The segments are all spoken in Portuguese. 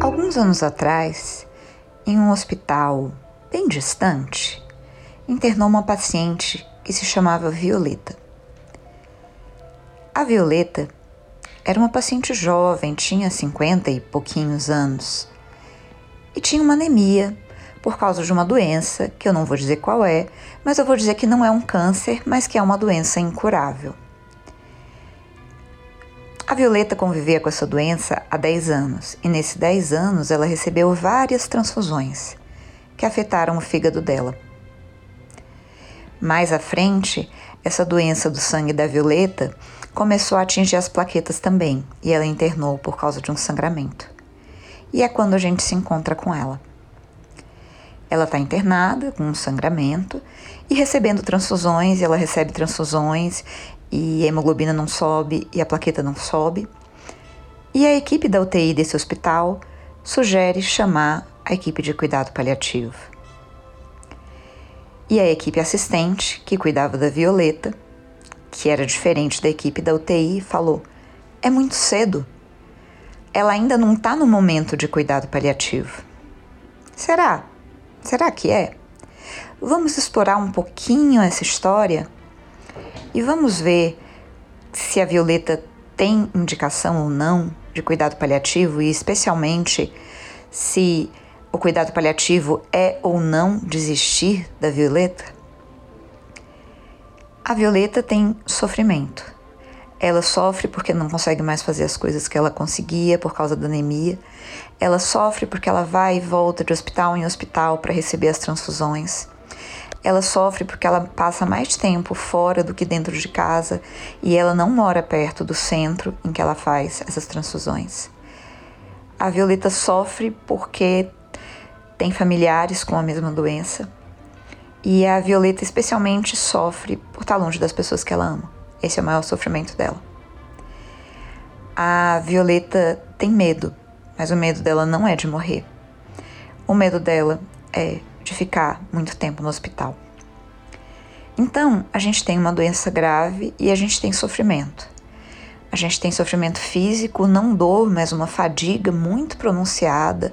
Alguns anos atrás, em um hospital bem distante, internou uma paciente que se chamava Violeta. A Violeta era uma paciente jovem, tinha 50 e pouquinhos anos, e tinha uma anemia por causa de uma doença, que eu não vou dizer qual é, mas eu vou dizer que não é um câncer, mas que é uma doença incurável. A Violeta convivia com essa doença há 10 anos, e nesses 10 anos ela recebeu várias transfusões que afetaram o fígado dela. Mais à frente, essa doença do sangue da Violeta começou a atingir as plaquetas também, e ela internou por causa de um sangramento. E é quando a gente se encontra com ela. Ela está internada com um sangramento e recebendo transfusões, e ela recebe transfusões e a hemoglobina não sobe e a plaqueta não sobe. E a equipe da UTI desse hospital sugere chamar a equipe de cuidado paliativo. E a equipe assistente, que cuidava da Violeta, que era diferente da equipe da UTI, falou: é muito cedo. Ela ainda não está no momento de cuidado paliativo. Será? Será que é? Vamos explorar um pouquinho essa história e vamos ver se a Violeta tem indicação ou não de cuidado paliativo e, especialmente, se o cuidado paliativo é ou não desistir da Violeta? A Violeta tem sofrimento. Ela sofre porque não consegue mais fazer as coisas que ela conseguia por causa da anemia. Ela sofre porque ela vai e volta de hospital em hospital para receber as transfusões. Ela sofre porque ela passa mais tempo fora do que dentro de casa e ela não mora perto do centro em que ela faz essas transfusões. A Violeta sofre porque tem familiares com a mesma doença. E a Violeta, especialmente, sofre por estar longe das pessoas que ela ama. Esse é o maior sofrimento dela. A Violeta tem medo, mas o medo dela não é de morrer. O medo dela é de ficar muito tempo no hospital. Então, a gente tem uma doença grave e a gente tem sofrimento. A gente tem sofrimento físico, não dor, mas uma fadiga muito pronunciada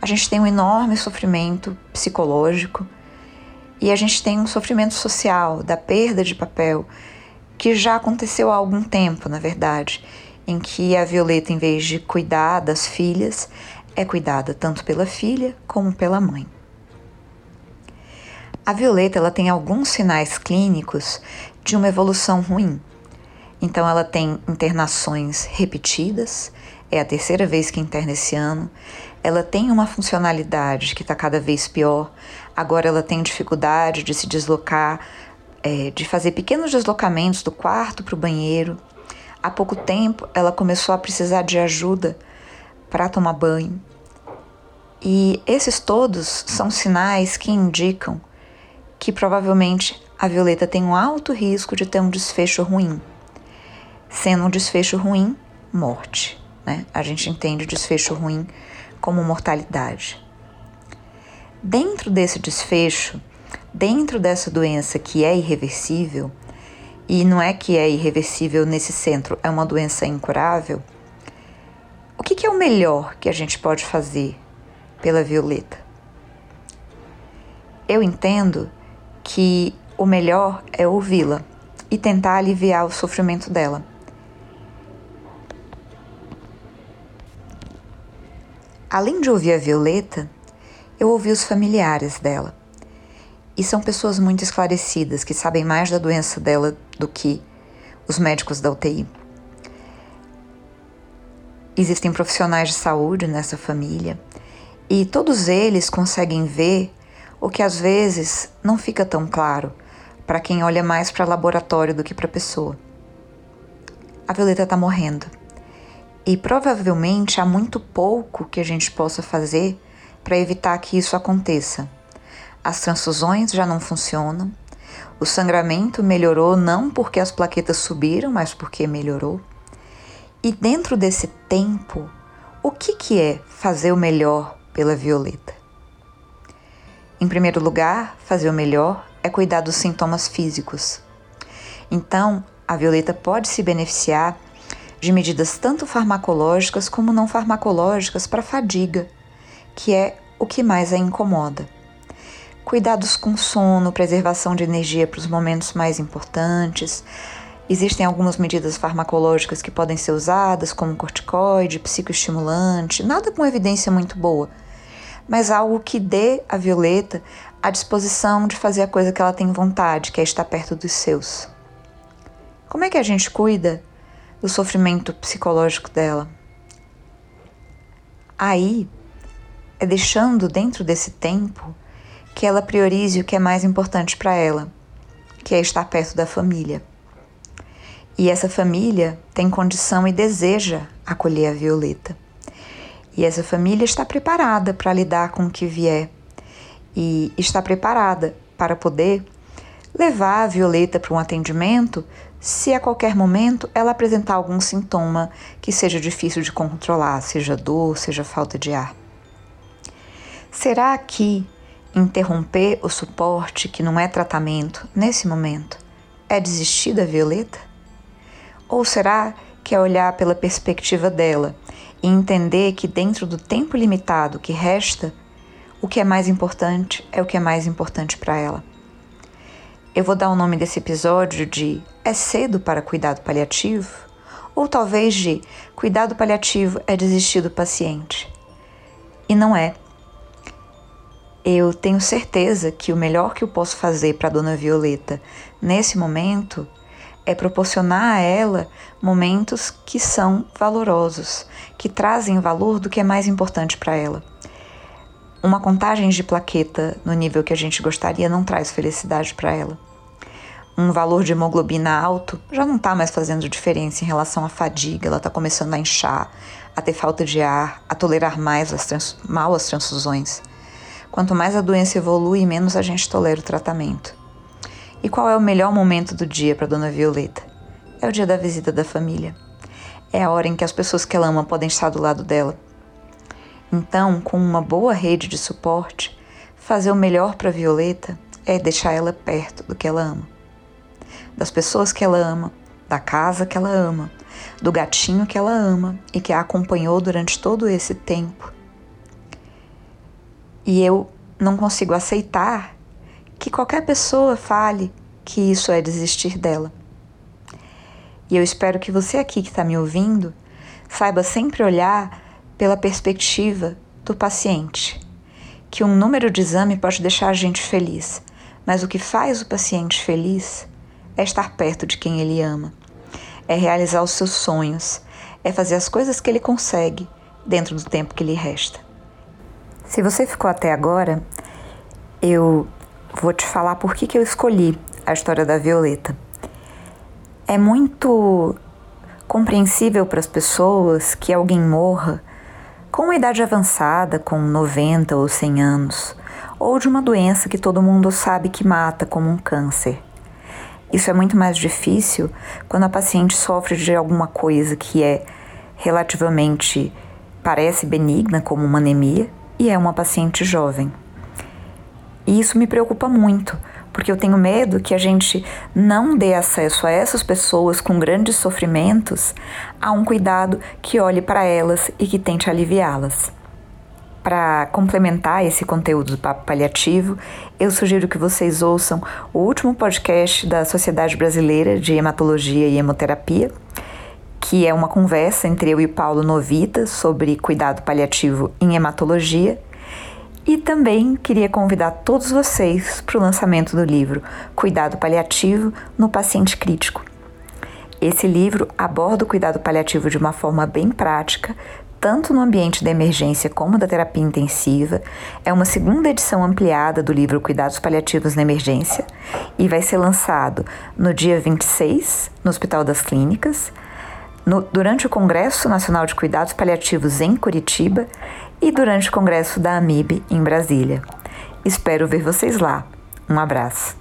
a gente tem um enorme sofrimento psicológico e a gente tem um sofrimento social da perda de papel que já aconteceu há algum tempo, na verdade, em que a Violeta, em vez de cuidar das filhas, é cuidada tanto pela filha como pela mãe. A Violeta ela tem alguns sinais clínicos de uma evolução ruim. Então ela tem internações repetidas, é a terceira vez que interna esse ano ela tem uma funcionalidade que está cada vez pior. Agora ela tem dificuldade de se deslocar, é, de fazer pequenos deslocamentos do quarto para o banheiro. Há pouco tempo ela começou a precisar de ajuda para tomar banho. E esses todos são sinais que indicam que provavelmente a Violeta tem um alto risco de ter um desfecho ruim. Sendo um desfecho ruim, morte. Né? A gente entende o desfecho ruim como mortalidade. Dentro desse desfecho, dentro dessa doença que é irreversível, e não é que é irreversível nesse centro, é uma doença incurável, o que, que é o melhor que a gente pode fazer pela Violeta? Eu entendo que o melhor é ouvi-la e tentar aliviar o sofrimento dela. Além de ouvir a Violeta, eu ouvi os familiares dela. E são pessoas muito esclarecidas, que sabem mais da doença dela do que os médicos da UTI. Existem profissionais de saúde nessa família e todos eles conseguem ver o que às vezes não fica tão claro para quem olha mais para laboratório do que para a pessoa. A Violeta está morrendo e provavelmente há muito pouco que a gente possa fazer para evitar que isso aconteça. As transfusões já não funcionam, o sangramento melhorou não porque as plaquetas subiram, mas porque melhorou. E dentro desse tempo, o que, que é fazer o melhor pela Violeta? Em primeiro lugar, fazer o melhor é cuidar dos sintomas físicos. Então, a Violeta pode se beneficiar de medidas tanto farmacológicas como não farmacológicas para fadiga, que é o que mais a incomoda. Cuidados com sono, preservação de energia para os momentos mais importantes. Existem algumas medidas farmacológicas que podem ser usadas, como corticoide, psicoestimulante, nada com evidência muito boa, mas algo que dê a Violeta a disposição de fazer a coisa que ela tem vontade, que é estar perto dos seus. Como é que a gente cuida do sofrimento psicológico dela? Aí é deixando dentro desse tempo que ela priorize o que é mais importante para ela, que é estar perto da família. E essa família tem condição e deseja acolher a Violeta. E essa família está preparada para lidar com o que vier e está preparada para poder levar a Violeta para um atendimento se a qualquer momento ela apresentar algum sintoma que seja difícil de controlar, seja dor, seja falta de ar. Será que interromper o suporte, que não é tratamento, nesse momento, é desistir da Violeta? Ou será que é olhar pela perspectiva dela e entender que dentro do tempo limitado que resta, o que é mais importante é o que é mais importante para ela? Eu vou dar o nome desse episódio de É cedo para cuidado paliativo? Ou talvez de Cuidado paliativo é desistir do paciente. E não é. Eu tenho certeza que o melhor que eu posso fazer para a dona Violeta nesse momento é proporcionar a ela momentos que são valorosos, que trazem valor do que é mais importante para ela. Uma contagem de plaqueta no nível que a gente gostaria não traz felicidade para ela. Um valor de hemoglobina alto já não está mais fazendo diferença em relação à fadiga, ela está começando a inchar, a ter falta de ar, a tolerar mais as mal as transfusões. Quanto mais a doença evolui, menos a gente tolera o tratamento. E qual é o melhor momento do dia para Dona Violeta? É o dia da visita da família. É a hora em que as pessoas que ela ama podem estar do lado dela. Então, com uma boa rede de suporte, fazer o melhor para Violeta é deixar ela perto do que ela ama. Das pessoas que ela ama, da casa que ela ama, do gatinho que ela ama e que a acompanhou durante todo esse tempo e eu não consigo aceitar que qualquer pessoa fale que isso é desistir dela. E eu espero que você aqui que está me ouvindo saiba sempre olhar pela perspectiva do paciente. Que um número de exame pode deixar a gente feliz, mas o que faz o paciente feliz é estar perto de quem ele ama, é realizar os seus sonhos, é fazer as coisas que ele consegue dentro do tempo que lhe resta. Se você ficou até agora, eu vou te falar por que, que eu escolhi a história da Violeta. É muito compreensível para as pessoas que alguém morra com uma idade avançada, com 90 ou 100 anos, ou de uma doença que todo mundo sabe que mata, como um câncer. Isso é muito mais difícil quando a paciente sofre de alguma coisa que é relativamente parece benigna, como uma anemia, e é uma paciente jovem. E isso me preocupa muito, porque eu tenho medo que a gente não dê acesso a essas pessoas com grandes sofrimentos a um cuidado que olhe para elas e que tente aliviá-las. Para complementar esse conteúdo do Papo Paliativo, eu sugiro que vocês ouçam o último podcast da Sociedade Brasileira de Hematologia e Hemoterapia, que é uma conversa entre eu e Paulo Novita sobre cuidado paliativo em hematologia. E também queria convidar todos vocês para o lançamento do livro Cuidado Paliativo no Paciente Crítico. Esse livro aborda o cuidado paliativo de uma forma bem prática, tanto no ambiente da emergência como da terapia intensiva. É uma segunda edição ampliada do livro Cuidados Paliativos na Emergência e vai ser lançado no dia 26 no Hospital das Clínicas no, durante o Congresso Nacional de Cuidados Paliativos em Curitiba e durante o Congresso da AMIB em Brasília. Espero ver vocês lá. Um abraço.